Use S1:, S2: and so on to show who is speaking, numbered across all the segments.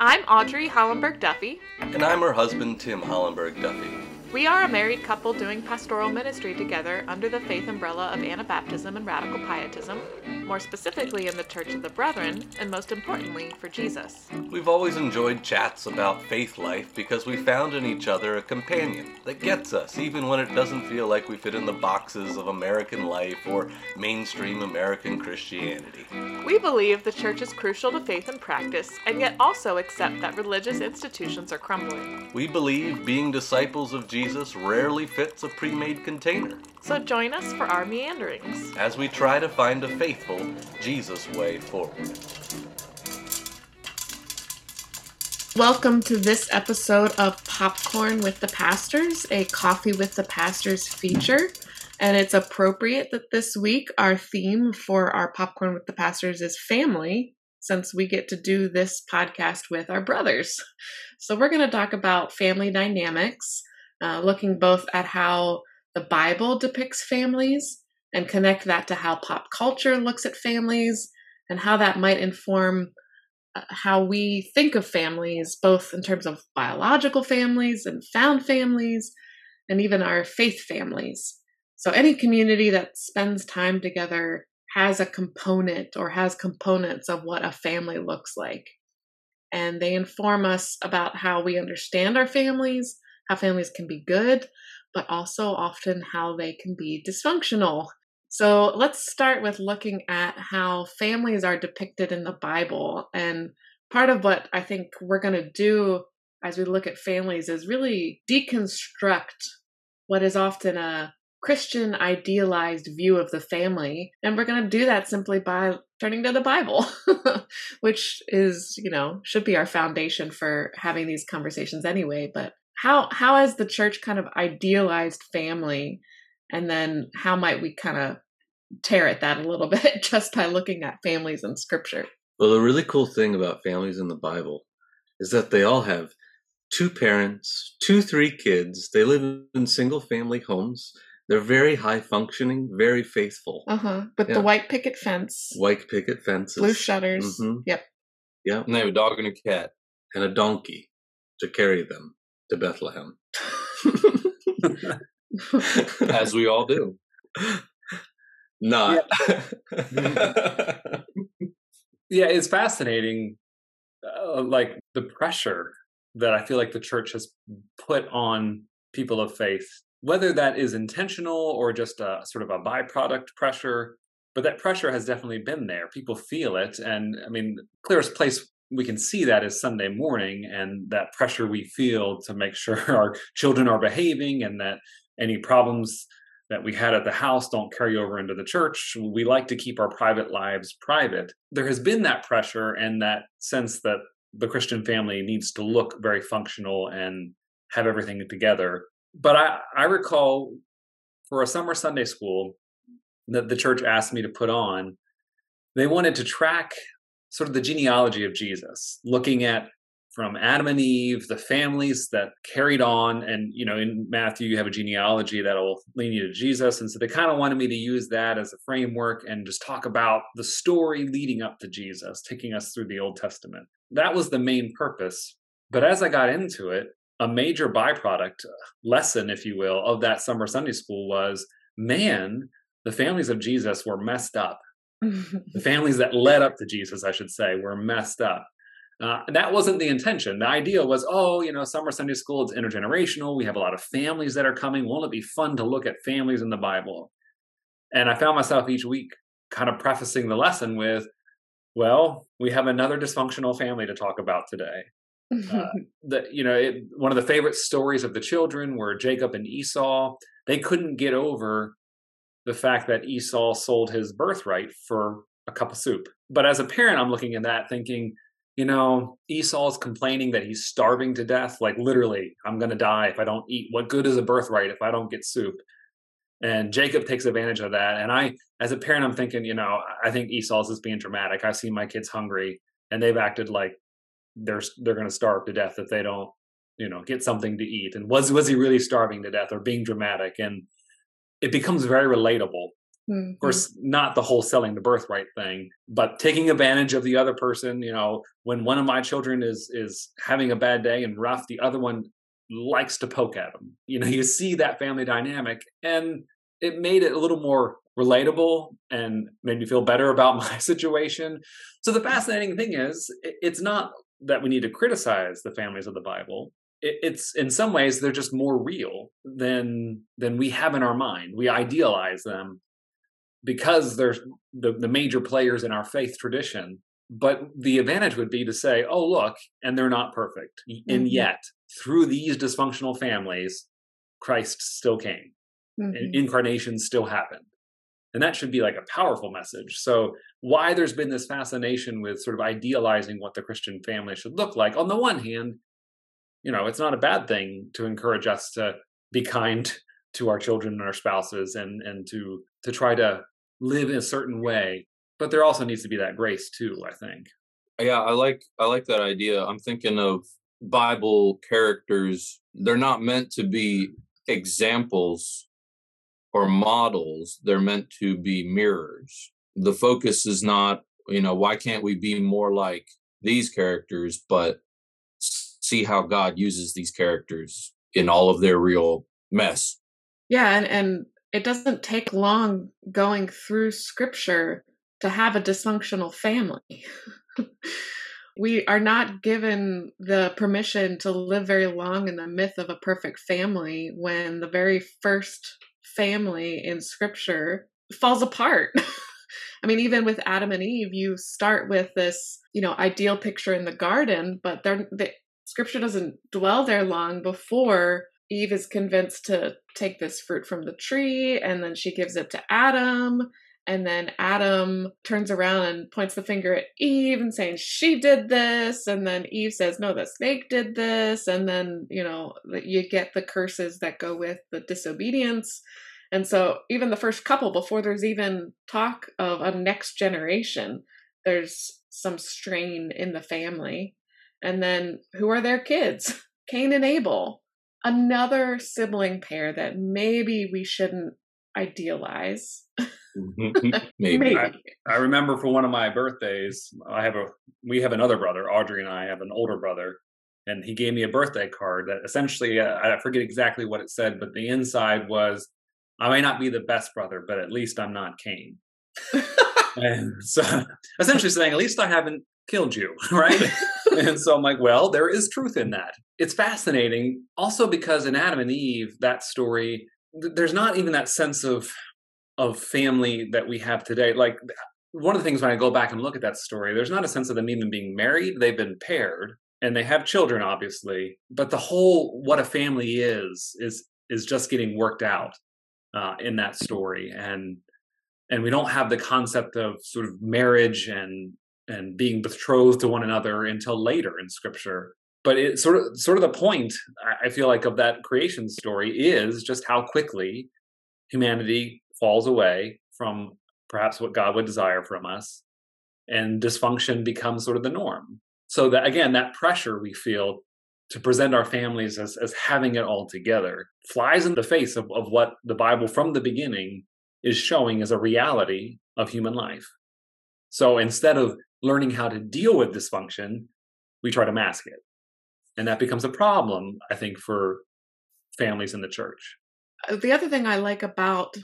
S1: I'm Audrey Hollenberg Duffy.
S2: And I'm her husband, Tim Hollenberg Duffy.
S1: We are a married couple doing pastoral ministry together under the faith umbrella of Anabaptism and Radical Pietism, more specifically in the Church of the Brethren, and most importantly, for Jesus.
S2: We've always enjoyed chats about faith life because we found in each other a companion that gets us, even when it doesn't feel like we fit in the boxes of American life or mainstream American Christianity.
S1: We believe the church is crucial to faith and practice, and yet also accept that religious institutions are crumbling.
S2: We believe being disciples of Jesus rarely fits a pre made container.
S1: So join us for our meanderings
S2: as we try to find a faithful Jesus way forward.
S1: Welcome to this episode of Popcorn with the Pastors, a Coffee with the Pastors feature. And it's appropriate that this week our theme for our Popcorn with the Pastors is family, since we get to do this podcast with our brothers. So we're going to talk about family dynamics, uh, looking both at how the Bible depicts families and connect that to how pop culture looks at families and how that might inform uh, how we think of families, both in terms of biological families and found families, and even our faith families. So, any community that spends time together has a component or has components of what a family looks like. And they inform us about how we understand our families, how families can be good, but also often how they can be dysfunctional. So let's start with looking at how families are depicted in the Bible. And part of what I think we're going to do as we look at families is really deconstruct what is often a Christian idealized view of the family. And we're going to do that simply by turning to the Bible, which is, you know, should be our foundation for having these conversations anyway. But how how has the church kind of idealized family? And then how might we kind of tear at that a little bit just by looking at families in scripture?
S3: Well the really cool thing about families in the bible is that they all have two parents two three kids. They live in single family homes. They're very high functioning very faithful.
S1: Uh-huh with yeah. the white picket fence.
S3: White picket fences.
S1: Blue shutters. Mm-hmm. yep.
S3: Yeah.
S2: And they have a dog and a cat.
S3: And a donkey to carry them to Bethlehem.
S2: As we all do.
S3: Not.
S4: Yeah, yeah it's fascinating, uh, like the pressure that I feel like the church has put on people of faith, whether that is intentional or just a sort of a byproduct pressure. But that pressure has definitely been there. People feel it. And I mean, clearest place we can see that as Sunday morning and that pressure we feel to make sure our children are behaving and that any problems that we had at the house don't carry over into the church. We like to keep our private lives private. There has been that pressure and that sense that the Christian family needs to look very functional and have everything together. But I, I recall for a summer Sunday school that the church asked me to put on, they wanted to track sort of the genealogy of Jesus, looking at from Adam and Eve, the families that carried on. And, you know, in Matthew, you have a genealogy that'll lead you to Jesus. And so they kind of wanted me to use that as a framework and just talk about the story leading up to Jesus, taking us through the Old Testament. That was the main purpose. But as I got into it, a major byproduct, lesson, if you will, of that summer Sunday school was man, the families of Jesus were messed up the families that led up to Jesus, I should say, were messed up. Uh, that wasn't the intention. The idea was, oh, you know, summer Sunday school, it's intergenerational. We have a lot of families that are coming. Won't it be fun to look at families in the Bible? And I found myself each week kind of prefacing the lesson with, well, we have another dysfunctional family to talk about today. uh, the, you know, it, one of the favorite stories of the children were Jacob and Esau. They couldn't get over the fact that Esau sold his birthright for a cup of soup. But as a parent, I'm looking at that thinking, you know, Esau's complaining that he's starving to death. Like, literally, I'm going to die if I don't eat. What good is a birthright if I don't get soup? And Jacob takes advantage of that. And I, as a parent, I'm thinking, you know, I think Esau's just being dramatic. I've seen my kids hungry and they've acted like they're they're going to starve to death if they don't, you know, get something to eat. And was was he really starving to death or being dramatic? And it becomes very relatable. Mm-hmm. Of course, not the whole selling the birthright thing, but taking advantage of the other person. You know, when one of my children is is having a bad day and rough, the other one likes to poke at them. You know, you see that family dynamic, and it made it a little more relatable and made me feel better about my situation. So the fascinating thing is, it's not that we need to criticize the families of the Bible. It's in some ways they're just more real than than we have in our mind. We idealize them because they're the, the major players in our faith tradition. But the advantage would be to say, oh, look, and they're not perfect. Mm-hmm. And yet, through these dysfunctional families, Christ still came. Mm-hmm. Incarnation still happened. And that should be like a powerful message. So, why there's been this fascination with sort of idealizing what the Christian family should look like, on the one hand, you know, it's not a bad thing to encourage us to be kind to our children and our spouses and and to to try to live in a certain way. But there also needs to be that grace too i think.
S5: Yeah i like i like that idea. I'm thinking of bible characters. They're not meant to be examples or models. They're meant to be mirrors. The focus is not you know why can't we be more like these characters? But see how god uses these characters in all of their real mess
S1: yeah and and it doesn't take long going through scripture to have a dysfunctional family we are not given the permission to live very long in the myth of a perfect family when the very first family in scripture falls apart. I mean, even with Adam and Eve, you start with this, you know, ideal picture in the garden, but they're the scripture doesn't dwell there long before Eve is convinced to take this fruit from the tree, and then she gives it to Adam. And then Adam turns around and points the finger at Eve and saying, She did this. And then Eve says, No, the snake did this. And then, you know, you get the curses that go with the disobedience. And so, even the first couple, before there's even talk of a next generation, there's some strain in the family. And then, who are their kids? Cain and Abel, another sibling pair that maybe we shouldn't idealize.
S4: maybe. maybe. I, I, remember for one of my birthdays, I have a we have another brother, Audrey and I have an older brother, and he gave me a birthday card that essentially uh, I forget exactly what it said, but the inside was I may not be the best brother, but at least I'm not Cain. and so essentially saying, at least I haven't killed you, right? and so I'm like, well, there is truth in that. It's fascinating also because in Adam and Eve, that story, there's not even that sense of of family that we have today. Like one of the things when I go back and look at that story, there's not a sense of them even being married. They've been paired and they have children, obviously. But the whole what a family is is is just getting worked out uh, in that story, and and we don't have the concept of sort of marriage and and being betrothed to one another until later in Scripture. But it sort of sort of the point I feel like of that creation story is just how quickly humanity falls away from perhaps what God would desire from us, and dysfunction becomes sort of the norm. So that again, that pressure we feel to present our families as, as having it all together flies in the face of, of what the Bible from the beginning is showing as a reality of human life. So instead of learning how to deal with dysfunction, we try to mask it. And that becomes a problem, I think, for families in the church.
S1: Uh, the other thing I like about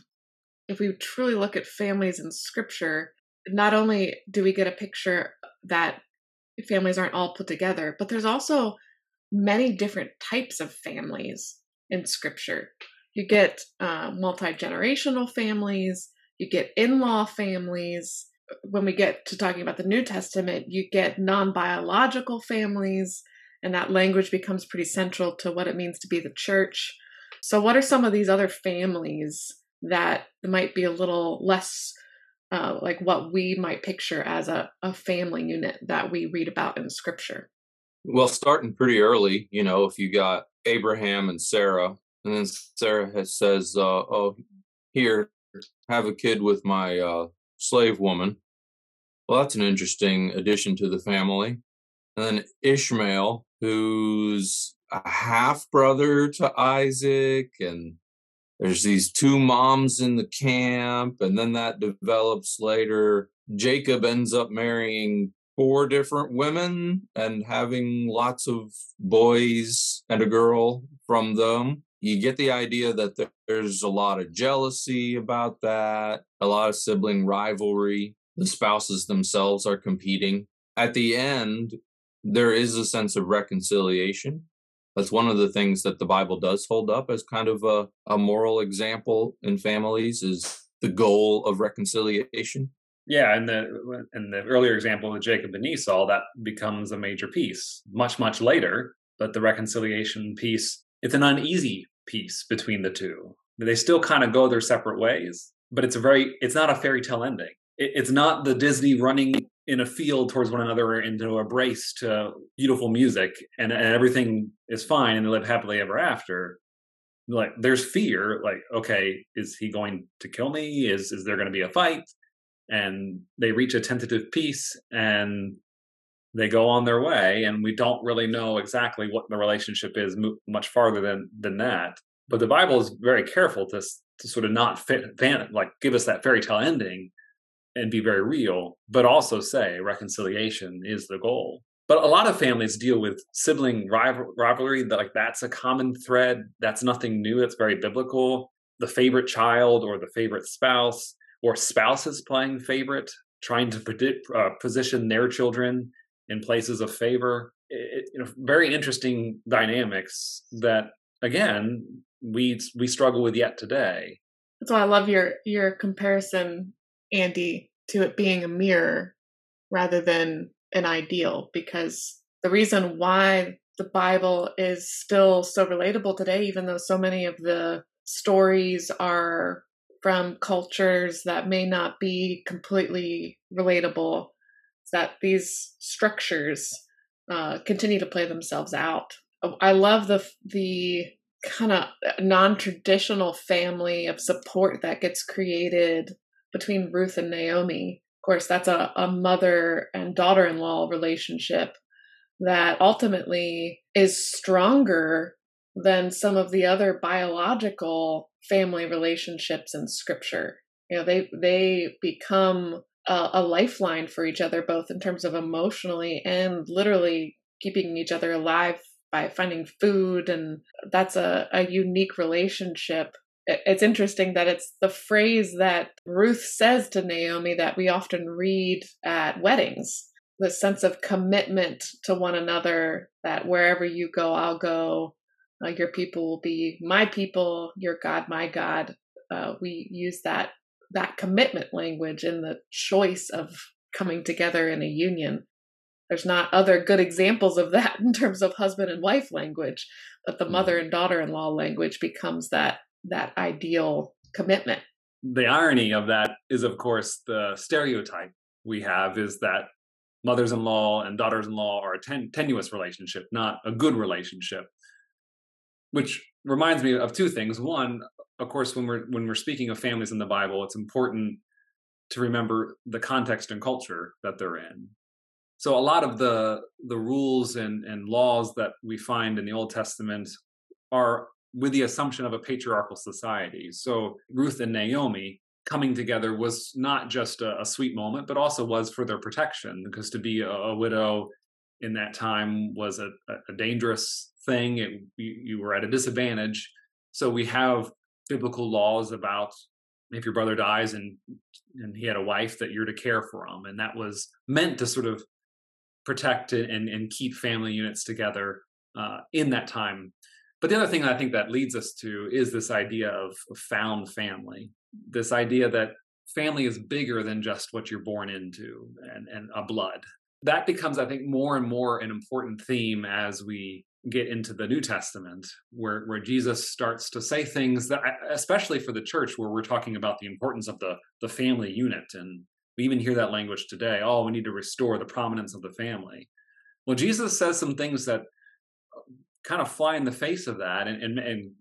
S1: if we truly look at families in scripture, not only do we get a picture that families aren't all put together, but there's also many different types of families in scripture. You get uh, multi generational families, you get in law families. When we get to talking about the New Testament, you get non biological families, and that language becomes pretty central to what it means to be the church. So, what are some of these other families that might be a little less uh, like what we might picture as a, a family unit that we read about in scripture?
S5: Well, starting pretty early, you know, if you got Abraham and Sarah, and then Sarah has, says, uh, "Oh, here, have a kid with my uh, slave woman." Well, that's an interesting addition to the family. And then Ishmael, who's a half brother to Isaac, and there's these two moms in the camp, and then that develops later. Jacob ends up marrying four different women and having lots of boys and a girl from them. You get the idea that there's a lot of jealousy about that, a lot of sibling rivalry. The spouses themselves are competing. At the end, there is a sense of reconciliation. That's one of the things that the Bible does hold up as kind of a, a moral example in families is the goal of reconciliation.
S4: Yeah, and the in the earlier example of Jacob and Esau, that becomes a major piece much much later. But the reconciliation piece, it's an uneasy piece between the two. They still kind of go their separate ways, but it's a very it's not a fairy tale ending. It, it's not the Disney running in a field towards one another into a brace to beautiful music and, and everything is fine and they live happily ever after like there's fear like okay is he going to kill me is is there going to be a fight and they reach a tentative peace and they go on their way and we don't really know exactly what the relationship is much farther than than that. But the bible is very careful to to sort of not fit like give us that fairy tale ending and be very real but also say reconciliation is the goal. But a lot of families deal with sibling rivalry that like that's a common thread. That's nothing new. That's very biblical. The favorite child or the favorite spouse or spouses playing favorite, trying to predict, uh, position their children in places of favor. It, you know, very interesting dynamics that again we we struggle with yet today.
S1: That's why I love your your comparison, Andy, to it being a mirror rather than an ideal, because the reason why the Bible is still so relatable today, even though so many of the stories are from cultures that may not be completely relatable that these structures uh, continue to play themselves out. I love the the kind of non-traditional family of support that gets created between Ruth and Naomi. Of course, that's a, a mother and daughter-in-law relationship that ultimately is stronger than some of the other biological family relationships in scripture. You know, they they become a, a lifeline for each other, both in terms of emotionally and literally keeping each other alive by finding food, and that's a, a unique relationship. It's interesting that it's the phrase that Ruth says to Naomi that we often read at weddings the sense of commitment to one another that wherever you go, I'll go, uh, your people will be my people, your God, my God. Uh, we use that that commitment language and the choice of coming together in a union. There's not other good examples of that in terms of husband and wife language, but the mother mm-hmm. and daughter-in-law language becomes that that ideal commitment.
S4: The irony of that is, of course, the stereotype we have is that mothers-in-law and daughters-in-law are a ten- tenuous relationship, not a good relationship which reminds me of two things. One, of course, when we're when we're speaking of families in the Bible, it's important to remember the context and culture that they're in. So a lot of the the rules and, and laws that we find in the Old Testament are with the assumption of a patriarchal society. So Ruth and Naomi coming together was not just a, a sweet moment, but also was for their protection, because to be a, a widow in that time was a, a dangerous thing. It, you, you were at a disadvantage. So we have biblical laws about if your brother dies and and he had a wife that you're to care for him, and that was meant to sort of protect and and keep family units together uh, in that time. But the other thing that I think that leads us to is this idea of, found family. This idea that family is bigger than just what you're born into and, and a blood. That becomes, I think, more and more an important theme as we get into the New Testament, where where Jesus starts to say things that, especially for the church, where we're talking about the importance of the the family unit, and we even hear that language today. Oh, we need to restore the prominence of the family. Well, Jesus says some things that uh, kind of fly in the face of that, and and, and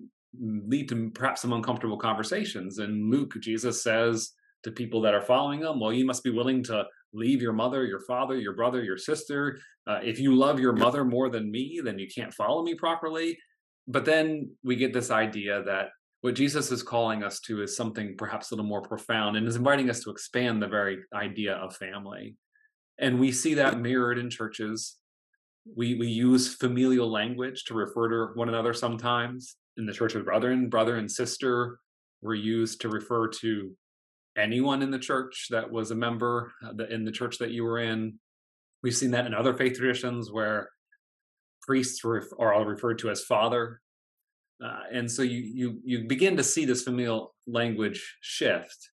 S4: lead to perhaps some uncomfortable conversations. And Luke, Jesus says to people that are following him, "Well, you must be willing to leave your mother, your father, your brother, your sister. Uh, if you love your mother more than me, then you can't follow me properly. But then we get this idea that what Jesus is calling us to is something perhaps a little more profound and is inviting us to expand the very idea of family. And we see that mirrored in churches. We we use familial language to refer to one another sometimes. In the church of brother and brother and sister were used to refer to anyone in the church that was a member uh, in the church that you were in. We've seen that in other faith traditions where priests are all referred to as father. Uh, and so you, you you begin to see this familial language shift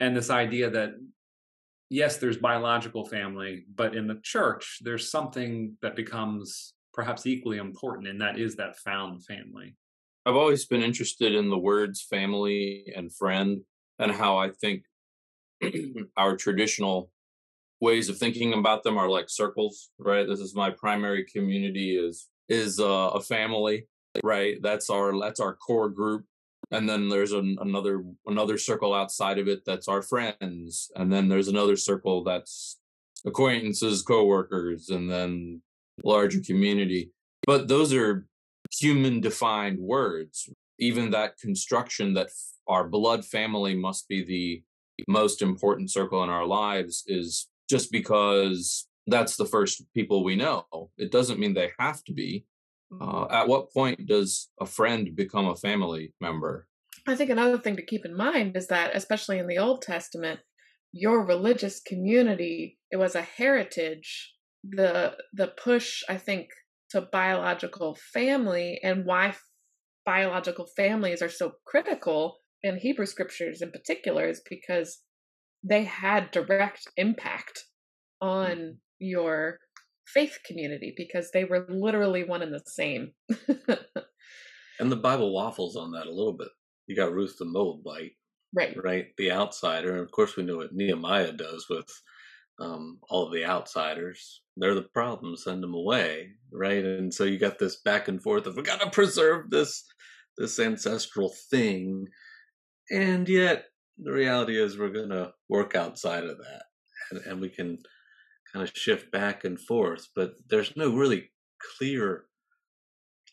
S4: and this idea that yes there's biological family but in the church there's something that becomes perhaps equally important and that is that found family
S5: i've always been interested in the words family and friend and how i think our traditional ways of thinking about them are like circles right? This is my primary community is is uh, a family right? That's our that's our core group. And then there's an, another another circle outside of it that's our friends. And then there's another circle that's acquaintances coworkers and then larger community. But those are human defined words even that construction that our blood family must be the most important circle in our lives is just because that's the first people we know. It doesn't mean they have to be. Uh, at what point does a friend become a family member?
S1: I think another thing to keep in mind is that, especially in the Old Testament, your religious community it was a heritage. The the push, I think, to biological family and why biological families are so critical in Hebrew scriptures in particular is because they had direct impact on mm-hmm. your faith community because they were literally one and the same.
S3: and the Bible waffles on that a little bit. You got Ruth the Moabite,
S1: right?
S3: Right, the outsider, and of course we know what Nehemiah does with um, all of the outsiders. They're the problem. Send them away, right? And so you got this back and forth of we got to preserve this this ancestral thing, and yet the reality is we're going to work outside of that, and, and we can kind of shift back and forth, but there's no really clear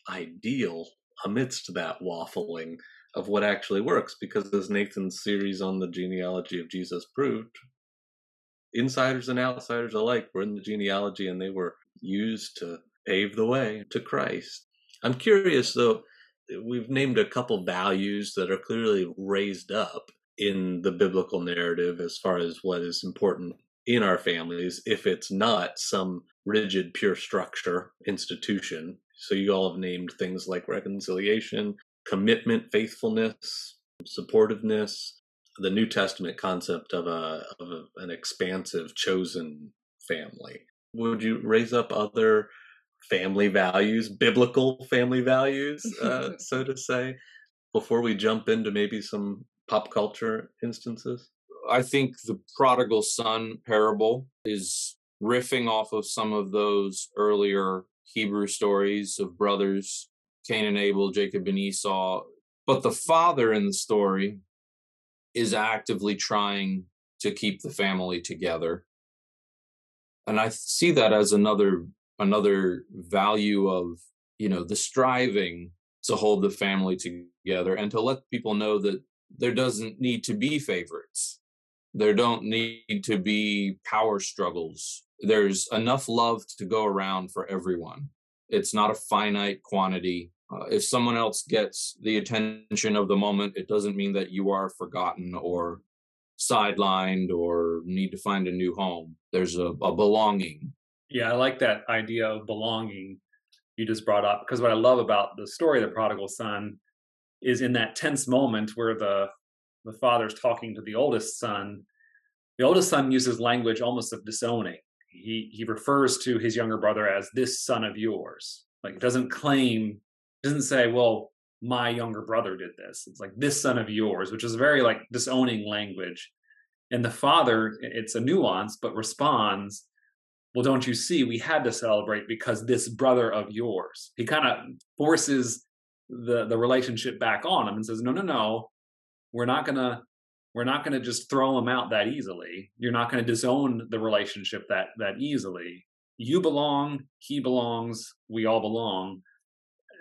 S3: ideal amidst that waffling of what actually works because as Nathan's series on the genealogy of Jesus proved, insiders and outsiders alike were in the genealogy and they were used to pave the way to Christ. I'm curious though, we've named a couple values that are clearly raised up in the biblical narrative as far as what is important in our families if it's not some rigid, pure structure institution. So you all have named things like reconciliation, commitment, faithfulness, supportiveness, the New Testament concept of a of a, an expansive chosen family. Would you raise up other family values, biblical family values, uh, so to say, before we jump into maybe some pop culture instances?
S5: I think the prodigal son parable is riffing off of some of those earlier Hebrew stories of brothers, Cain and Abel, Jacob and Esau. But the father in the story is actively trying to keep the family together. And I see that as another another value of, you know, the striving to hold the family together and to let people know that there doesn't need to be favorites there don't need to be power struggles. There's enough love to go around for everyone. It's not a finite quantity. Uh, if someone else gets the attention of the moment, it doesn't mean that you are forgotten or sidelined or need to find a new home. There's a, a belonging.
S4: Yeah, I like that idea of belonging you just brought up because what I love about the story of the prodigal son is in that tense moment where the the father's talking to the oldest son, the oldest son uses language almost of disowning. He he refers to his younger brother as this son of yours. Like doesn't claim, doesn't say, well, my younger brother did this. It's like this son of yours, which is very like disowning language. And the father, it's a nuance, but responds, well, don't you see, we had to celebrate because this brother of yours. He kind of forces the the relationship back on him and says, no, no, no, we're not gonna we're not gonna just throw them out that easily. You're not gonna disown the relationship that that easily. You belong, he belongs, we all belong.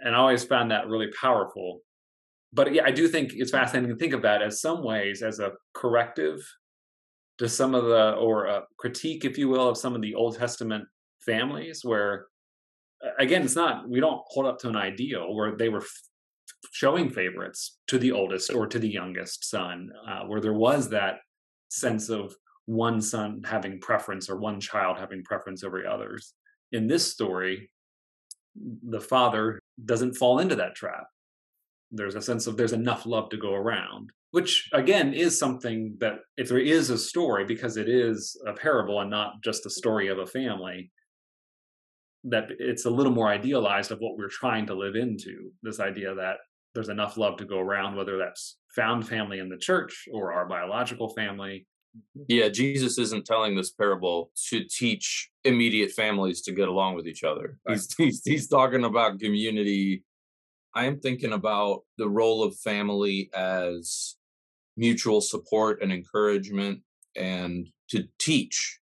S4: And I always found that really powerful. but yeah, I do think it's fascinating to think of that as some ways as a corrective to some of the or a critique, if you will, of some of the Old Testament families where again it's not we don't hold up to an ideal where they were showing favorites to the oldest or to the youngest son uh, where there was that sense of one son having preference or one child having preference over others in this story the father doesn't fall into that trap. There's a sense of there's enough love to go around which again is something that if there is a story because it is a parable and not just the story of a family that it's a little more idealized of what we're trying to live into this idea that there's enough love to go around whether that's found family in the church or our biological family Mm-hmm.
S5: yeah jesus isn't telling this parable to teach immediate families to get along with each other. Right. he's, he's he's talking about community. I am thinking about the role of family as mutual support and encouragement and to teach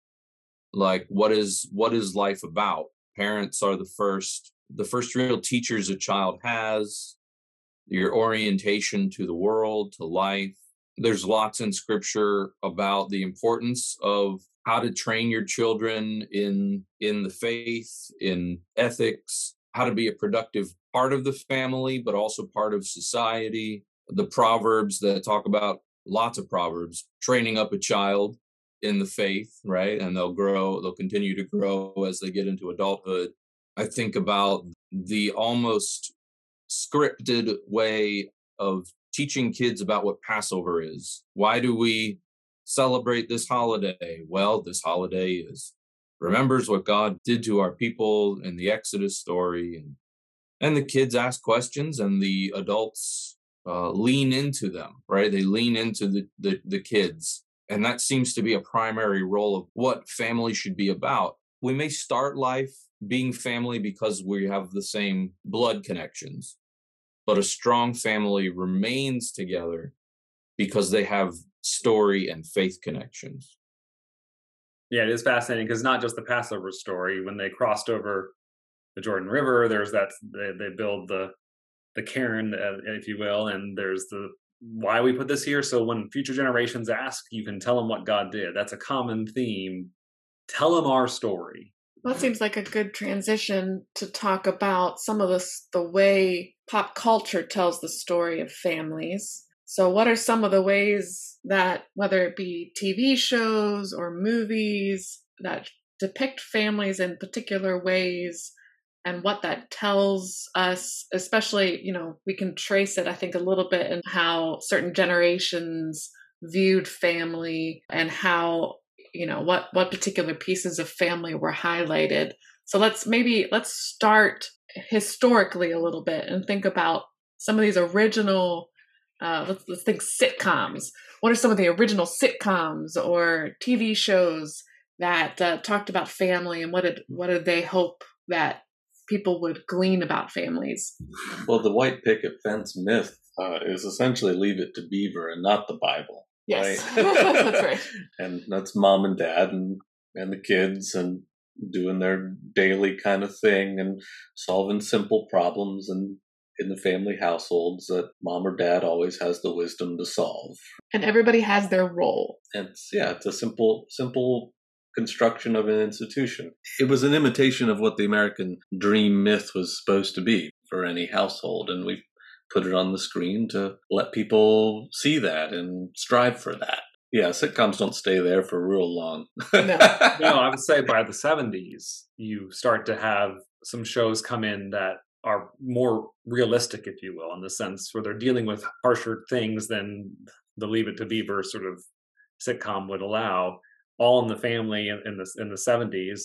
S5: like what is what is life about? Parents are the first the first real teachers a child has. Your orientation to the world to life there's lots in scripture about the importance of how to train your children in in the faith in ethics how to be a productive part of the family but also part of society the proverbs that talk about lots of proverbs training up a child in the faith, right? And they'll grow, they'll continue to grow as they get into adulthood. I think about the almost scripted way of teaching kids about what Passover is. Why do we celebrate this holiday? Well, this holiday is remembers what God did to our people in the Exodus story and and the kids ask questions and the adults uh, lean into them, right? They lean into the, the, the kids and that seems to be a primary role of what family should be about. We may start life being family because we have the same blood connections, but a strong family remains together because they have story and faith connections.
S4: Yeah, it is fascinating because not just the Passover story. When they crossed over the Jordan River, there's that they, they build the the cairn, uh, if you will, and there's the why we put this here so when future generations ask you can tell them what god did that's a common theme tell them our story
S1: that seems like a good transition to talk about some of the the way pop culture tells the story of families so what are some of the ways that whether it be tv shows or movies that depict families in particular ways and what that tells us, especially, you know, we can trace it, I think, a little bit in how certain generations viewed family and how, you know, what, what particular pieces of family were highlighted. So let's maybe, let's start historically a little bit and think about some of these original uh, let's let's think sitcoms. What are some of the original sitcoms or TV shows that uh, talked about family, and what did what did they hope that people would glean about families.
S3: Well, the white picket fence myth uh, is essentially leave it to Beaver and not the Bible.
S1: Yes, right? that's right.
S3: And that's mom and dad and and the kids and doing their daily kind of thing and solving simple problems and in the family households that mom or dad always has the wisdom to solve.
S1: And everybody has their role.
S3: It's, yeah, it's a simple simple construction of an institution. It was an imitation of what the American dream myth was supposed to be for any household, and we put it on the screen to let people see that and strive for that. Yeah, sitcoms don't stay there for real long.
S4: no. no, I would say by the 70s, you start to have some shows come in that are more realistic, if you will, in the sense where they're dealing with harsher things than the Leave It to Beaver sort of sitcom would allow all in the family in, in the in the 70s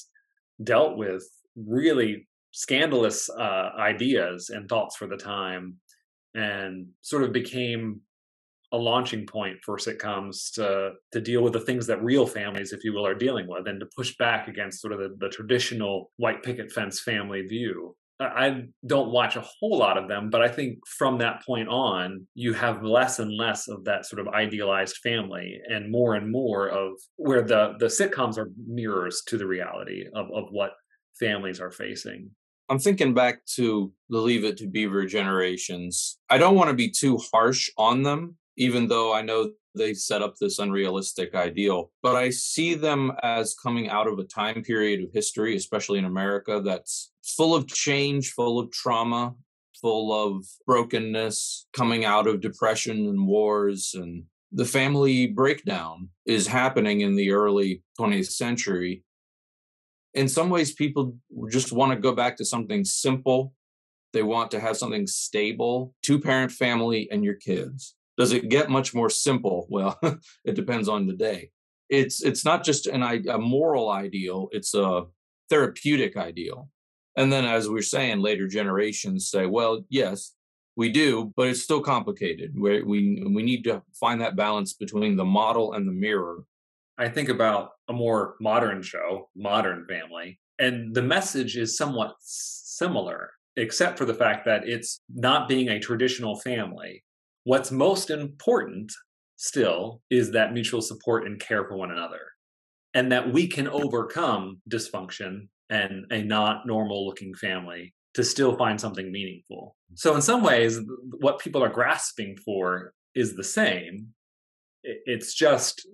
S4: dealt with really scandalous uh, ideas and thoughts for the time and sort of became a launching point for sitcoms to to deal with the things that real families if you will are dealing with and to push back against sort of the, the traditional white picket fence family view I don't watch a whole lot of them, but I think from that point on, you have less and less of that sort of idealized family and more and more of where the, the sitcoms are mirrors to the reality of, of what families are facing.
S5: I'm thinking back to the Leave It to Beaver generations. I don't want to be too harsh on them, even though I know they set up this unrealistic ideal. But I see them as coming out of a time period of history, especially in America, that's full of change, full of trauma, full of brokenness, coming out of depression and wars. And the family breakdown is happening in the early 20th century. In some ways, people just want to go back to something simple. They want to have something stable, two parent family, and your kids does it get much more simple? Well, it depends on the day. It's it's not just an a moral ideal; it's a therapeutic ideal. And then, as we're saying, later generations say, "Well, yes, we do, but it's still complicated. We we we need to find that balance between the model and the mirror."
S4: I think about a more modern show, Modern Family, and the message is somewhat similar, except for the fact that it's not being a traditional family. What's most important still is that mutual support and care for one another, and that we can overcome dysfunction and a not normal looking family to still find something meaningful. So, in some ways, what people are grasping for is the same. It's just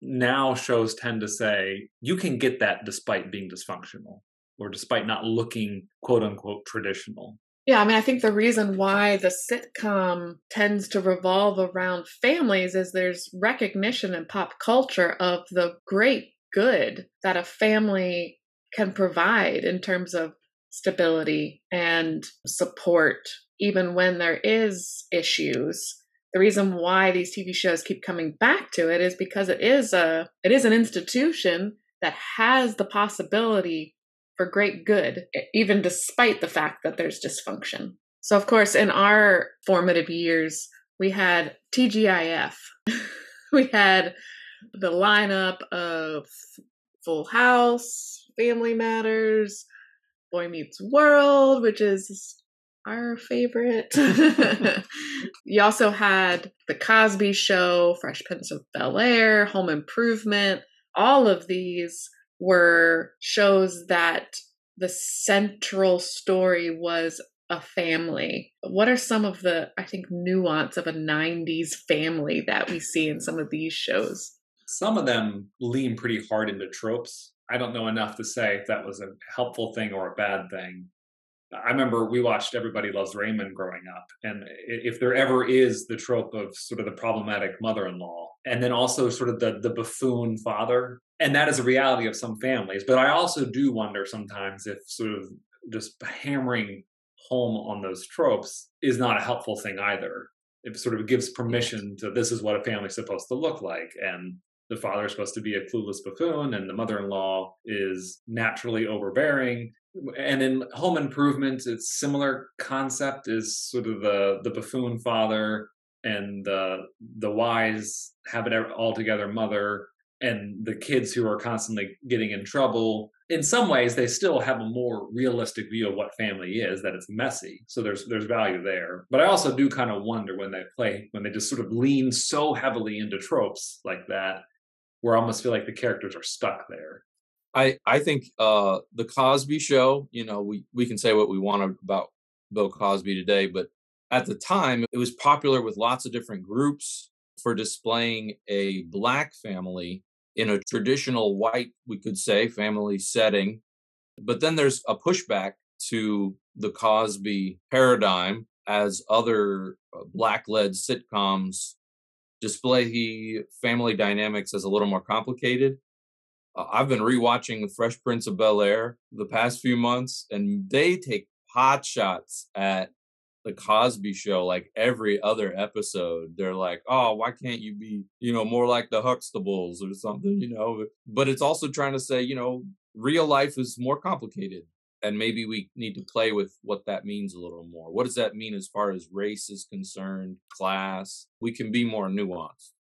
S4: now shows tend to say you can get that despite being dysfunctional or despite not looking quote unquote traditional.
S1: Yeah, I mean, I think the reason why the sitcom tends to revolve around families is there's recognition in pop culture of the great good that a family can provide in terms of stability and support, even when there is issues. The reason why these TV shows keep coming back to it is because it is a it is an institution that has the possibility for great good, even despite the fact that there's dysfunction. So, of course, in our formative years, we had TGIF. we had the lineup of Full House, Family Matters, Boy Meets World, which is our favorite. you also had The Cosby Show, Fresh Prince of Bel Air, Home Improvement. All of these were shows that the central story was a family. What are some of the, I think, nuance of a 90s family that we see in some of these shows?
S4: Some of them lean pretty hard into tropes. I don't know enough to say if that was a helpful thing or a bad thing. I remember we watched Everybody Loves Raymond growing up. And if there ever is the trope of sort of the problematic mother in law, and then also sort of the, the buffoon father, and that is a reality of some families. But I also do wonder sometimes if sort of just hammering home on those tropes is not a helpful thing either. It sort of gives permission to this is what a family's supposed to look like. And the father is supposed to be a clueless buffoon, and the mother in law is naturally overbearing. And in Home Improvement, it's similar concept is sort of the the buffoon father and the the wise have it all together mother and the kids who are constantly getting in trouble. In some ways they still have a more realistic view of what family is that it's messy. So there's there's value there. But i also do kind of wonder when they play when they just sort of lean so heavily into tropes like that where i almost feel like the characters are stuck there
S5: i i think uh the cosby show you know we we can say what we want about bill cosby today but at the time it was popular with lots of different groups for displaying a black family in a traditional white, we could say, family setting. But then there's a pushback to the Cosby paradigm as other uh, black led sitcoms display the family dynamics as a little more complicated. I've been rewatching The Fresh Prince of Bel Air the past few months, and they take pot shots at the Cosby show, like every other episode, they're like, oh, why can't you be, you know, more like the Huxtables or something, you know? But it's also trying to say, you know, real life is more complicated. And maybe we need to play with what that means a little more. What does that mean as far as race is concerned, class? We can be more nuanced.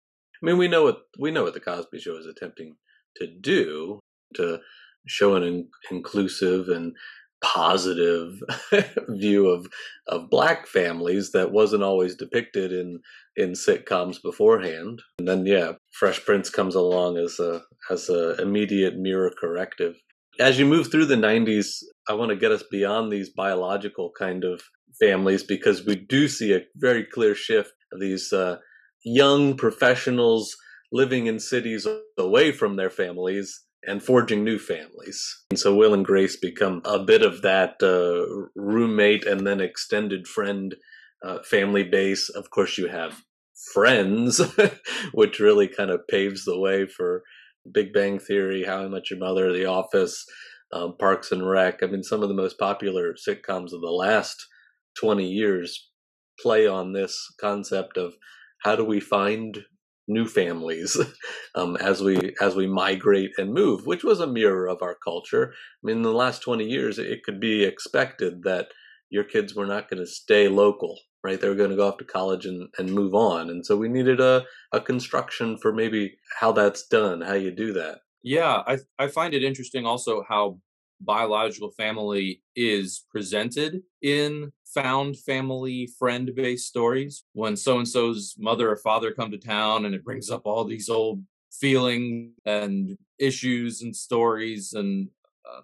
S3: I mean, we know what we know what the Cosby Show is attempting to do to show an in- inclusive and positive view of of black families that wasn't always depicted in in sitcoms beforehand. And then yeah, Fresh Prince comes along as a as a immediate mirror corrective. As you move through the 90s, I want to get us beyond these biological kind of families because we do see a very clear shift of these uh, young professionals living in cities away from their families and forging new families. And so Will and Grace become a bit of that uh, roommate and then extended friend uh, family base. Of course, you have Friends, which really kind of paves the way for Big Bang Theory, How I Met Your Mother, The Office, um, Parks and Rec. I mean, some of the most popular sitcoms of the last 20 years play on this concept of how do we find new families um, as we as we migrate and move, which was a mirror of our culture. I mean, in the last 20 years, it could be expected that your kids were not going to stay local, right? They were going to go off to college and, and move on. And so we needed a, a construction for maybe how that's done, how you do that.
S5: Yeah, I, I find it interesting also how biological family is presented in found family friend based stories. When so and so's mother or father come to town and it brings up all these old feelings and issues and stories and uh,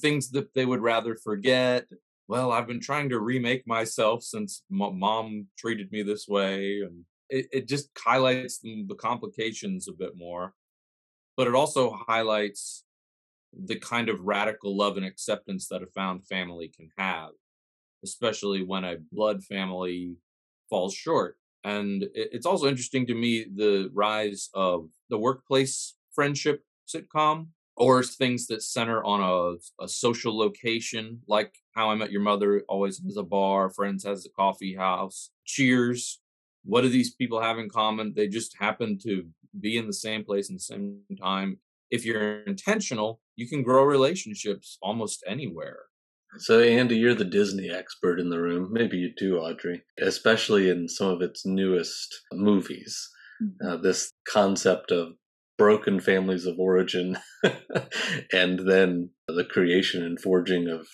S5: things that they would rather forget. Well i've been trying to remake myself since mom treated me this way and it, it just highlights the complications a bit more. But it also highlights the kind of radical love and acceptance that a found family can have, especially when a blood family falls short. And it's also interesting to me the rise of the workplace friendship sitcom or things that center on a, a social location, like How I Met Your Mother always has a bar, Friends has a coffee house, Cheers. What do these people have in common? They just happen to be in the same place in the same time if you're intentional, you can grow relationships almost anywhere.
S3: So, Andy, you're the Disney expert in the room. Maybe you do, Audrey, especially in some of its newest movies. Mm-hmm. Uh, this concept of broken families of origin and then the creation and forging of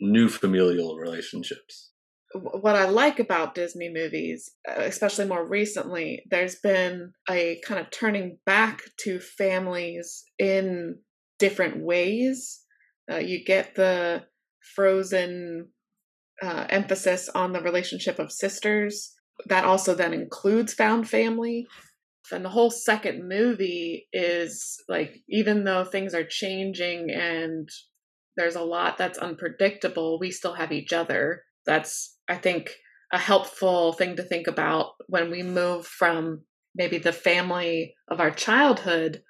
S3: new familial relationships
S1: what I like about Disney movies, uh, especially more recently, there's been a kind of turning back to families in different ways. Uh, you get the frozen uh, emphasis on the relationship of sisters. That also then includes found family. And the whole second movie is like, even though things are changing and there's a lot that's unpredictable, we still have each other. That's I think, a helpful thing to think about when we move from maybe the family of our childhood.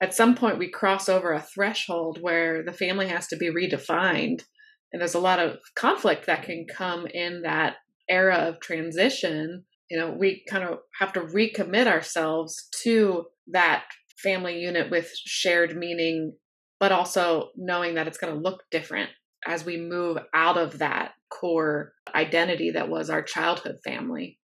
S1: At some point, we cross over a threshold where the family has to be redefined. And there's a lot of conflict that can come in that era of transition. You know, we kind of have to recommit ourselves to that family unit with shared meaning, but also knowing that it's going to look different as we move out of that core identity that was our childhood family.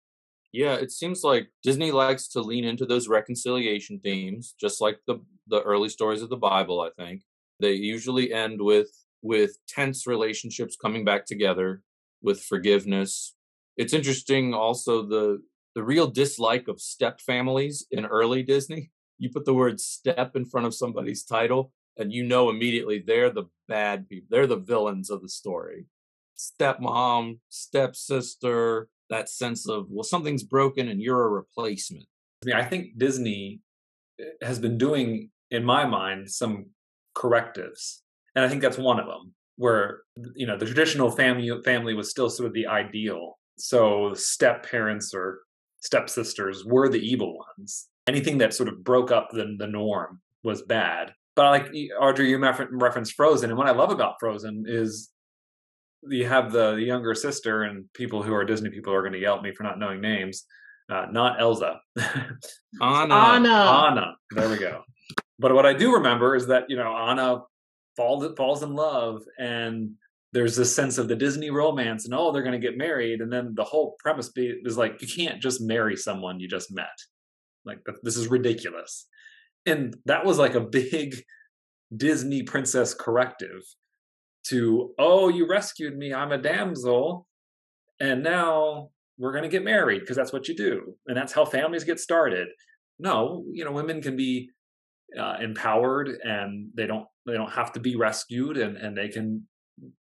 S5: Yeah, it seems like Disney likes to lean into those reconciliation themes, just like the the early stories of the Bible, I think. They usually end with with tense relationships coming back together, with forgiveness. It's interesting also the the real dislike of step families in early Disney. You put the word step in front of somebody's title and you know immediately they're the bad people. They're the villains of the story stepmom, stepsister, that sense of, well, something's broken and you're a replacement.
S4: I think Disney eh, has been doing, in my mind, some correctives. And I think that's one of them, where, you know, the traditional family family was still sort of the ideal. So step parents or stepsisters were the evil ones. Anything that sort of broke up the, the norm was bad. But like Audrey, you referenced Frozen, and what I love about Frozen is you have the, the younger sister and people who are Disney people are going to yell at me for not knowing names. Uh, not Elsa.
S5: Anna.
S1: Anna.
S4: Anna. There we go. But what I do remember is that you know Anna falls falls in love, and there's this sense of the Disney romance, and oh, they're going to get married, and then the whole premise be, is like you can't just marry someone you just met. Like this is ridiculous, and that was like a big Disney princess corrective to oh you rescued me i'm a damsel and now we're going to get married because that's what you do and that's how families get started no you know women can be uh, empowered and they don't they don't have to be rescued and, and they can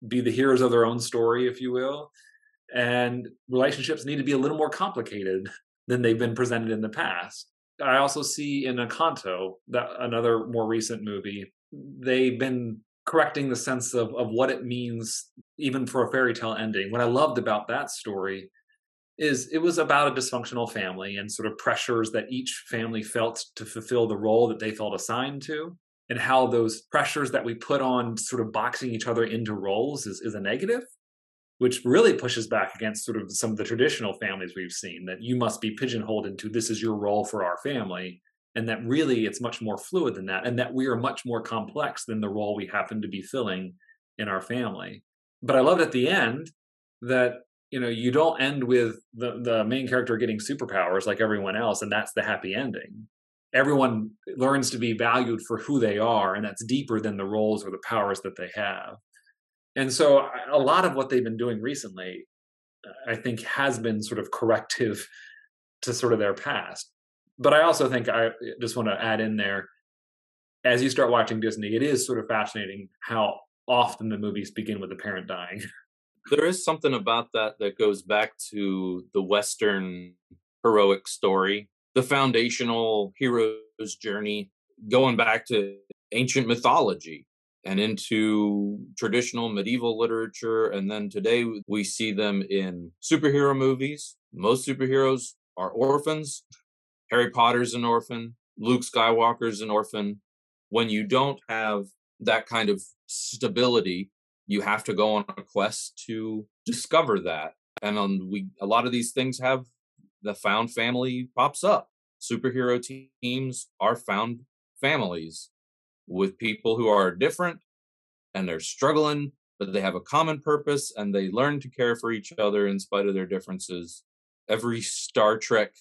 S4: be the heroes of their own story, if you will. And relationships need to be a little more complicated than they've been presented in the past. I also see in Encanto, that another more recent movie, they've been correcting the sense of, of what it means even for a fairy tale ending. What I loved about that story is it was about a dysfunctional family and sort of pressures that each family felt to fulfill the role that they felt assigned to and how those pressures that we put on sort of boxing each other into roles is, is a negative which really pushes back against sort of some of the traditional families we've seen that you must be pigeonholed into this is your role for our family and that really it's much more fluid than that and that we are much more complex than the role we happen to be filling in our family. But i loved at the end that you know you don't end with the, the main character getting superpowers like everyone else and that's the happy ending everyone learns to be valued for who they are and that's deeper than the roles or the powers that they have. And so a lot of what they've been doing recently uh, i think has been sort of corrective to sort of their past. But i also think i just want to add in there as you start watching disney it is sort of fascinating how often the movies begin with the parent dying.
S5: There is something about that that goes back to the western heroic story the foundational hero's journey going back to ancient mythology and into traditional medieval literature. And then today we see them in superhero movies. Most superheroes are orphans. Harry Potter's an orphan. Luke Skywalker's an orphan. When you don't have that kind of stability, you have to go on a quest to discover that. And on we a lot of these things have the found family pops up. Superhero teams are found families with people who are different and they're struggling, but they have a common purpose and they learn to care for each other in spite of their differences. Every Star Trek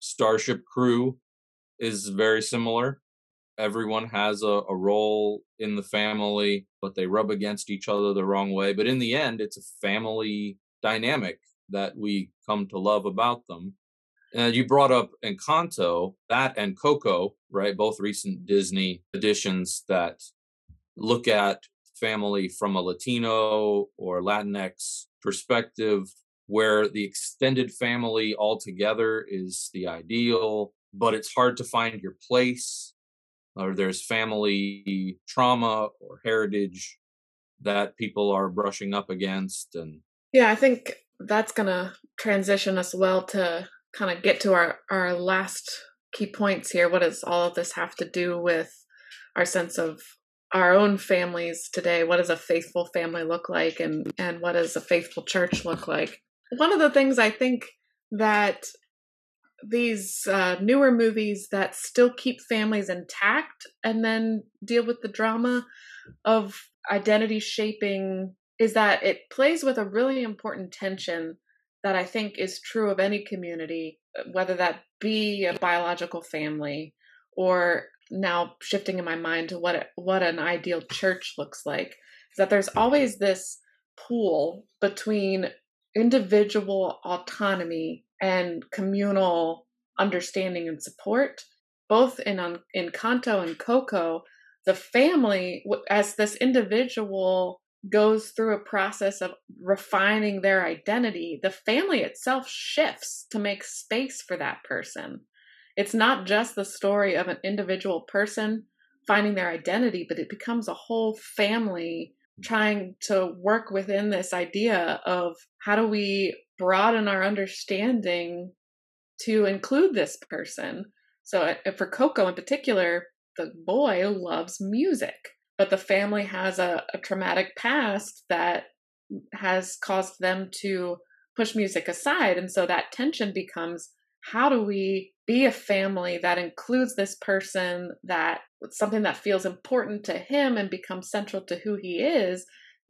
S5: starship crew is very similar. Everyone has a, a role in the family, but they rub against each other the wrong way. But in the end, it's a family dynamic that we come to love about them. And you brought up Encanto, that and Coco, right? Both recent Disney additions that look at family from a Latino or Latinx perspective, where the extended family altogether is the ideal, but it's hard to find your place, or there's family trauma or heritage that people are brushing up against. And
S1: yeah, I think that's going to transition us well to kind of get to our, our last key points here. What does all of this have to do with our sense of our own families today? What does a faithful family look like? And, and what does a faithful church look like? One of the things I think that these uh, newer movies that still keep families intact and then deal with the drama of identity shaping is that it plays with a really important tension that I think is true of any community, uh, whether that be a biological family or now shifting in my mind to what what an ideal church looks like is that there's always this pool between individual autonomy and communal understanding and support both in in Encanto and Coco the family as this individual goes through a process of refining their identity, the family itself shifts to make space for that person. It's not just the story of an individual person finding their identity, but it becomes a whole family trying to work within this idea of how do we broaden our understanding to include this person. So, uh, for Coco in particular, the boy loves music but the family has a, a traumatic past that has caused them to push music aside. And so that tension becomes how do we be a family that includes this person that something that feels important to him and becomes central to who he is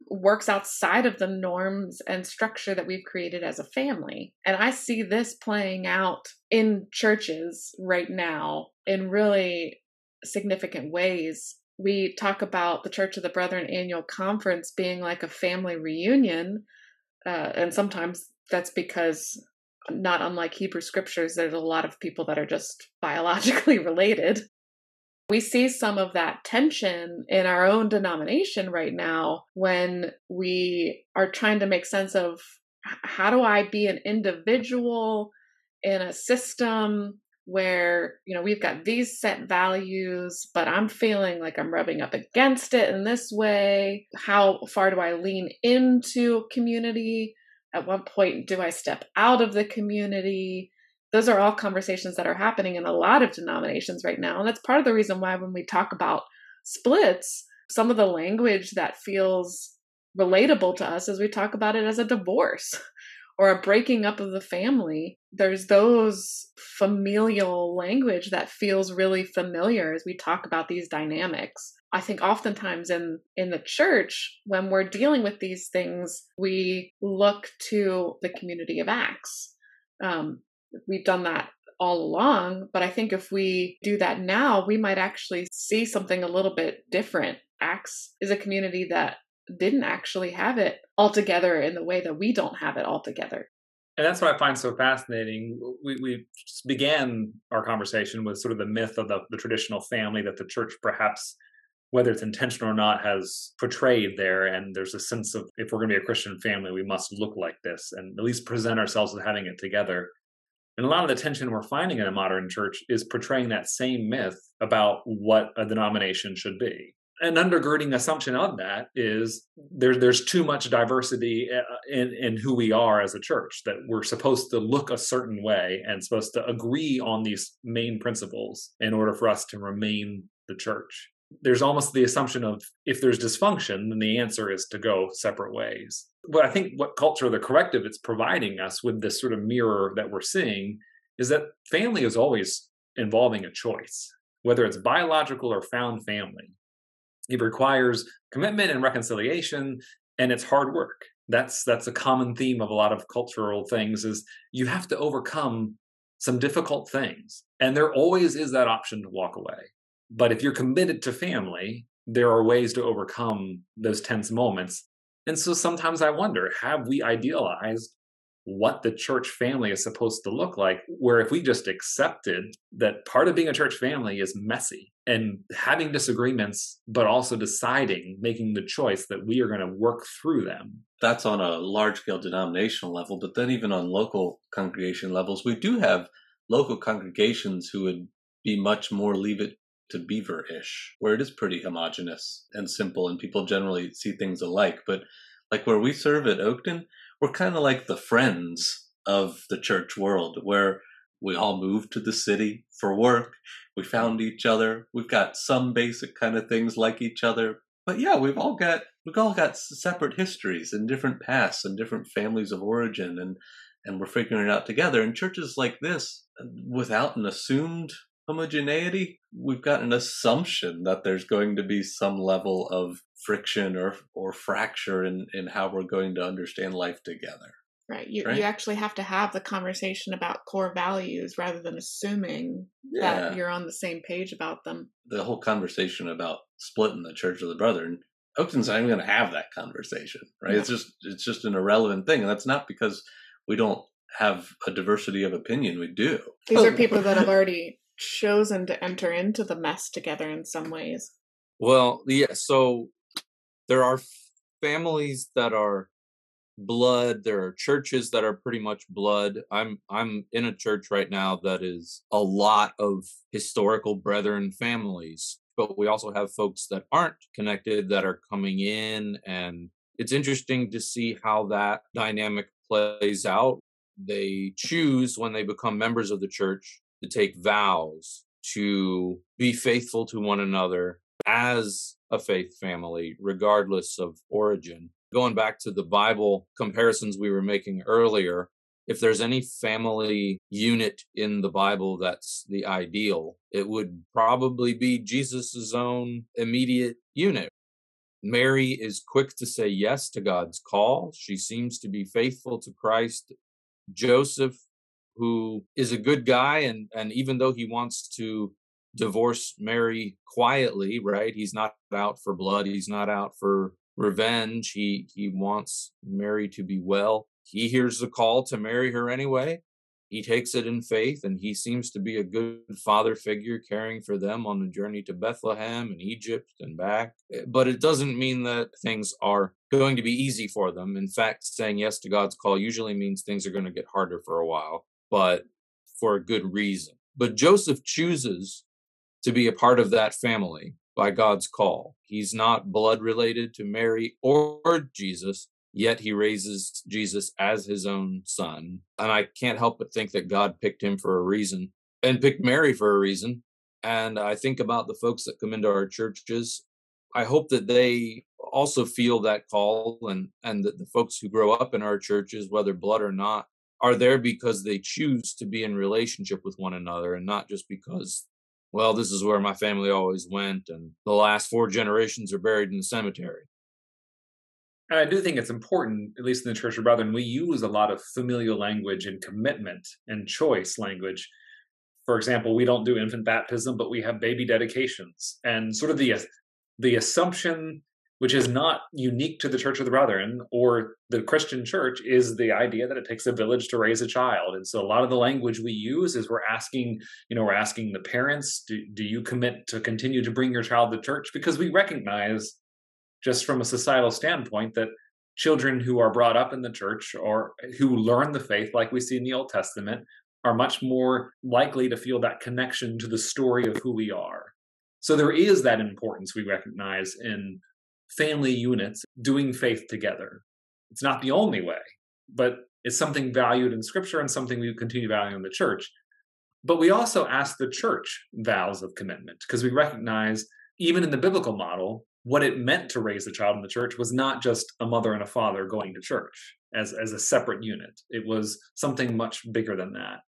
S1: works outside of the norms and structure that we've created as a family. And I see this playing out in churches right now in really significant ways we talk about the Church of the Brethren annual conference being like a family reunion. Uh, and sometimes that's because, not unlike Hebrew scriptures, there's a lot of people that are just biologically related. We see some of that tension in our own denomination right now when we are trying to make sense of how do I be an individual in a system where you know we've got these set values but i'm feeling like i'm rubbing up against it in this way. How far do i lean into community? At what point do i step out of the community? Those are all conversations that are happening in a lot of denominations right now and that's part of the reason why when we talk about splits some of the language that feels relatable to us as we talk about it as a divorce or a breaking up of the family. There's those familial language that feels really familiar as we talk about these dynamics. I think oftentimes in in the church when we're dealing with these things, we look to the community of Acts. Um, we've done that all along, but I think if we do that now, we might actually see something a little bit different. Acts is a community that didn't actually have it all together in the way that we don't have it all together.
S4: And that's what I find so fascinating. We, we began our conversation with sort of the myth of the, the traditional family that the church perhaps whether it's intentional or not, has portrayed there. And there's a sense of if we're going to be a Christian family, we must look like this and at least present ourselves as having it together. And a lot of the tension we're finding in a modern church is portraying that same myth about what a denomination should be an undergirding assumption of that is there, there's too much diversity uh, in, in who we are as a church that we're supposed to look a certain way and supposed to agree on these main principles in order for us to remain the church. There's almost the assumption of if there's dysfunction then the answer is to go separate ways. But i think what culture the corrective it's providing us with this sort of mirror that we're seeing is that family is always involving a choice whether it's biological or found family it requires commitment and reconciliation, and it's hard work. That's that's a common theme of a lot of cultural things is you have to overcome some difficult things. And there always is that option to walk away. But if you're committed to family, there are ways to overcome those tense moments. And so sometimes I wonder have we idealized what the church family is supposed to look like. Where if we just accepted that part of being a church family is messy and having disagreements, but also deciding, making the choice that we are going to work through them.
S3: That's on a large scale denominational level, but then even on local congregation levels, we do have local congregations who would be much more leave it to beaver ish, where it is pretty homogenous and simple and people generally see things alike. But like where we serve at Oakton, we're kind of like the friends of the church world where we all moved to the city for work. We found each other. We've got some basic kind of things like each other. But yeah, we've all got we've all got separate histories and different pasts and different families of origin and and we're figuring it out together. And churches like this, uh, without an assumed homogeneity, we've got an assumption that there's going to be some level of friction or or fracture in in how we're going to understand life together.
S1: Right. You right? you actually have to have the conversation about core values rather than assuming yeah. that you're on the same page about them.
S3: The whole conversation about splitting the Church of the Brethren, Oakton's not even going to have that conversation, right? It's just it's just an irrelevant thing, and that's not because we don't have a diversity of opinion. We do.
S1: These are people that have already chosen to enter into the mess together in some ways.
S5: Well, yeah. So there are families that are blood there are churches that are pretty much blood i'm i'm in a church right now that is a lot of historical brethren families but we also have folks that aren't connected that are coming in and it's interesting to see how that dynamic plays out they choose when they become members of the church to take vows to be faithful to one another as a faith family, regardless of origin. Going back to the Bible comparisons we were making earlier, if there's any family unit in the Bible that's the ideal, it would probably be Jesus' own immediate unit. Mary is quick to say yes to God's call. She seems to be faithful to Christ. Joseph, who is a good guy, and, and even though he wants to divorce Mary quietly, right? He's not out for blood. He's not out for revenge. He he wants Mary to be well. He hears the call to marry her anyway. he takes it in faith and he seems to be a good father figure caring for them on the journey to Bethlehem and Egypt and back. Eh, but it doesn't mean that things are going to be easy for them. In fact, saying yes to God's call usually means things are going to get harder for a while, but for a good reason. But Joseph chooses to be a part of that family by God's call. He's not blood related to Mary or Jesus, yet he raises Jesus as his own son. And I can't help but think that God picked him for a reason and picked Mary for a reason. And I think about the folks that come into our churches. I hope that they also feel that call and and that the folks who grow up in our churches whether blood or not are there because they choose to be in relationship with one another and not just because well this is where my family always went and the last four generations are buried in the cemetery
S4: and I do think it's important, at least in the Church of Brethren, we use a lot of familial language and commitment and choice language. For example, we don't do infant baptism, but we have baby dedications. And sort of the the assumption, which is not unique to the Church of the Brethren or the Christian church, is the idea that it takes a village to raise a child. And so a lot of the language we use is we're asking, you know, we're asking the parents, do, do you commit to continue to bring your child to church? Because we recognize just from a societal standpoint that children who are brought up in the church or who learn the faith like we see in the old testament are much more likely to feel that connection to the story of who we are so there is that importance we recognize in family units doing faith together it's not the only way but it's something valued in scripture and something we continue valuing in the church but we also ask the church vows of commitment because we recognize even in the biblical model what it meant to raise a child in the church was not just a mother and a father going to church as, as a separate unit. It was something much bigger than that.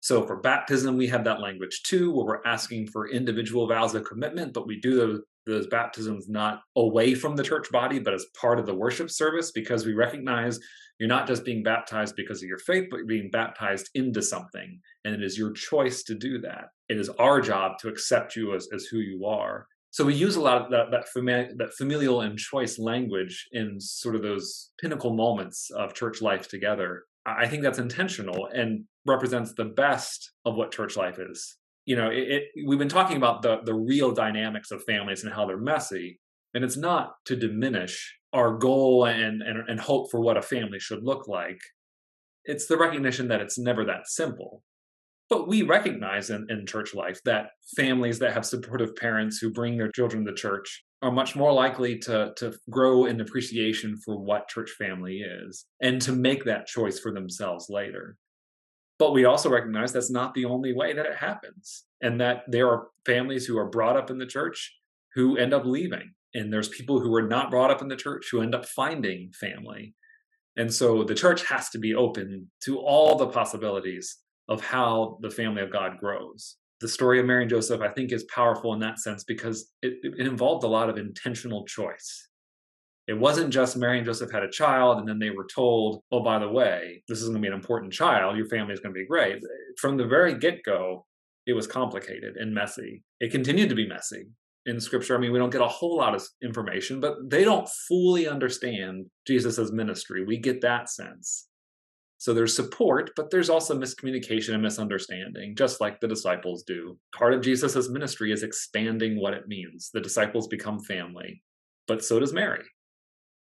S4: So for baptism, we have that language too, where we're asking for individual vows of commitment, but we do those, those baptisms not away from the church body, but as part of the worship service, because we recognize you're not just being baptized because of your faith, but you're being baptized into something. And it is your choice to do that. It is our job to accept you as, as who you are. So we use a lot of that that, fami- that familial and choice language in sort of those pinnacle moments of church life together. I think that's intentional and represents the best of what church life is. You know, it, it, we've been talking about the the real dynamics of families and how they're messy, and it's not to diminish our goal and, and and hope for what a family should look like. It's the recognition that it's never that simple but we recognize in, in church life that families that have supportive parents who bring their children to church are much more likely to, to grow in appreciation for what church family is and to make that choice for themselves later. But we also recognize that's not the only way that it happens, and that there are families who are brought up in the church who end up leaving. And there's people who are not brought up in the church who end up finding family. And so the church has to be open to all the possibilities of how the family of God grows. The story of Mary and Joseph, I think, is powerful in that sense because it, it involved a lot of intentional choice. It wasn't just Mary and Joseph had a child and then they were told, oh, by the way, this is going to be an important child. Your family is going to be great. From the very get go, it was complicated and messy. It continued to be messy in scripture. I mean, we don't get a whole lot of information, but they don't fully understand Jesus' ministry. We get that sense. So there's support, but there's also miscommunication and misunderstanding, just like the disciples do. Part of Jesus' ministry is expanding what it means. The disciples become family, but so does Mary.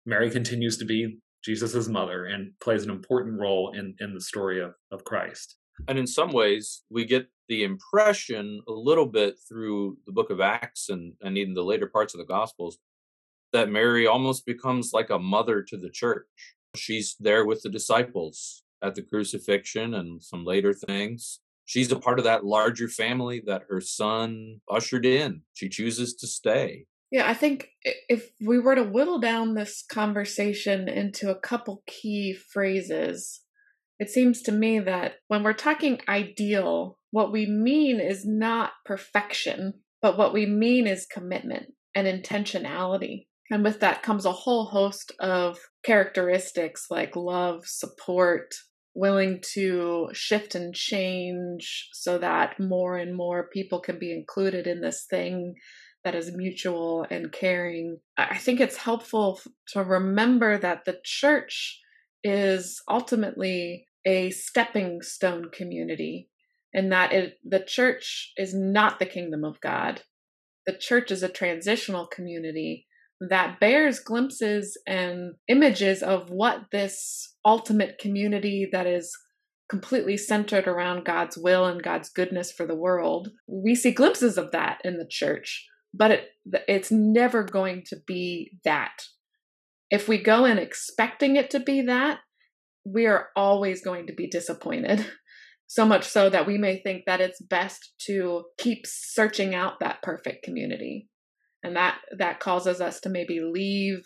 S4: Mary continues to be Jesus' mother and plays an important role in, in the story of, of Christ.
S5: And in some ways, we get the impression a little bit through the book of Acts and, and even the later parts of the Gospels that Mary almost becomes like a mother to the church She's there with the disciples at the crucifixion and some later things. She's a part of that larger family that her son ushered in. She chooses to stay.
S1: Yeah, I think if we were to whittle down this conversation into a couple key phrases, it seems to me that when we're talking ideal, what we mean is not perfection, but what we mean is commitment and intentionality. And with that comes a whole host of characteristics like love, support, willing to shift and change so that more and more people can be included in this thing that is mutual and caring. I think it's helpful to remember that the church is ultimately a stepping stone community and that it, the church is not the kingdom of God. The church is a transitional community that bears glimpses and images of what this ultimate community that is completely centered around God's will and God's goodness for the world. We see glimpses of that in the church, but it, it's never going to be that. If we go in expecting it to be that, we are always going to be disappointed. So much so that we may think that it's best to keep searching out that perfect community. And that that causes us to maybe leave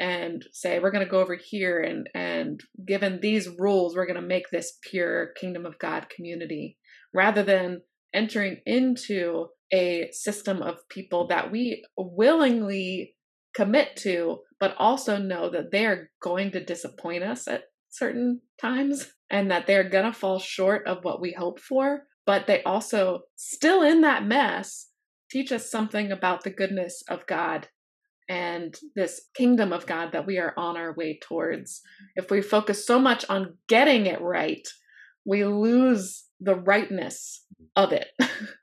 S1: and say we're going to go over here and and given these rules we're going to make this pure kingdom of god community rather than entering into a system of people that we willingly commit to but also know that they're going to disappoint us at certain times and that they're going to fall short of what we hope for but they also still in that mess teach us something about the goodness of god and this kingdom of God that we are on our way towards. If we focus so much on getting it right, we lose the rightness of it.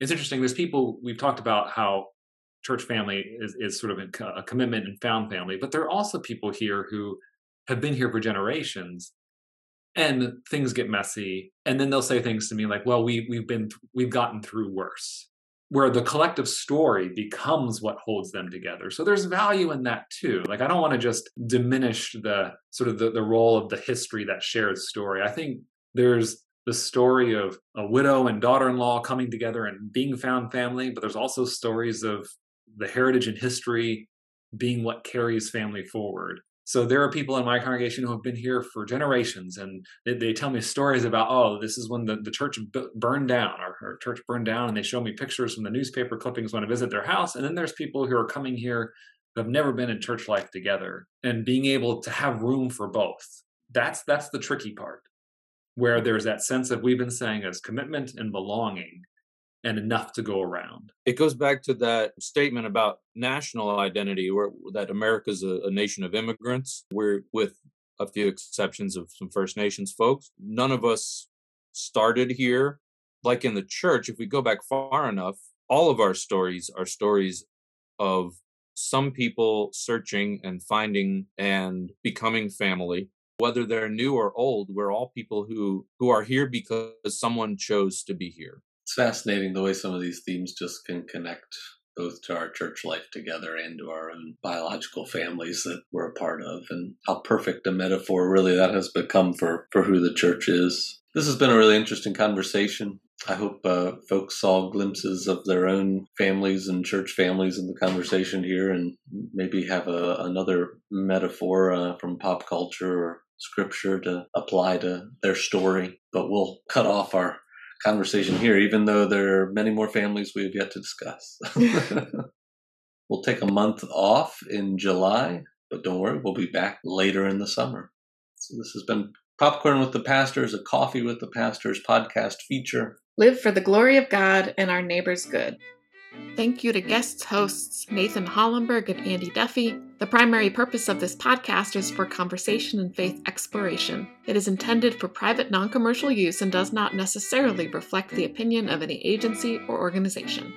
S4: it's interesting. There's people, we've talked about how church family is, is sort of a commitment and found family, but there are also people here who have been here for generations and things get messy and then they'll say things to me like well we we've been we've gotten through worse where the collective story becomes what holds them together. So there's value in that too. Like I don't want to just diminish the sort of the, the role of the history, that shared story. I think there's the story of a widow and daughter-in-law coming together and being found family, but there's also stories of the heritage and history being what carries family forward. So there are people in my congregation who have been here for generations, and they, they tell me stories about, oh, this is when the, the church b- burned down, our, our church burned down, and they show me pictures from the newspaper clippings when I visit their house. And then there's people who are coming here who have never been in church life together, and being able to have room for both. That's that's the tricky part, where there's that sense of we've been saying as commitment and belonging, and enough to go around.
S5: It goes back to that statement about national identity, where that America's a, a nation of immigrants. We're with a few exceptions of some First Nations folks. None of us started here. Like in the church, if we go back far enough, all of our stories are stories of some people searching and finding and becoming family whether they're new or old we're all people who who are here because someone chose to be here
S3: it's fascinating the way some of these themes just can connect both to our church life together and to our own biological families that we're a part of, and how perfect a metaphor really that has become for, for who the church is. This has been a really interesting conversation. I hope uh, folks saw glimpses of their own families and church families in the conversation here, and maybe have a, another metaphor uh, from pop culture or scripture to apply to their story. But we'll cut off our conversation here, even though there are many more families we have yet to discuss. we'll take a month off in July, but don't worry, we'll be back later in the summer. So this has been Popcorn with the Pastors, a Coffee with the Pastors podcast feature.
S1: Live for the glory of God and our neighbor's good. Thank you to guest hosts Nathan Hollenberg and Andy Duffey. The primary purpose of this podcast is for conversation and faith exploration. It is intended for private non commercial use and does not necessarily reflect the opinion of any agency or organization.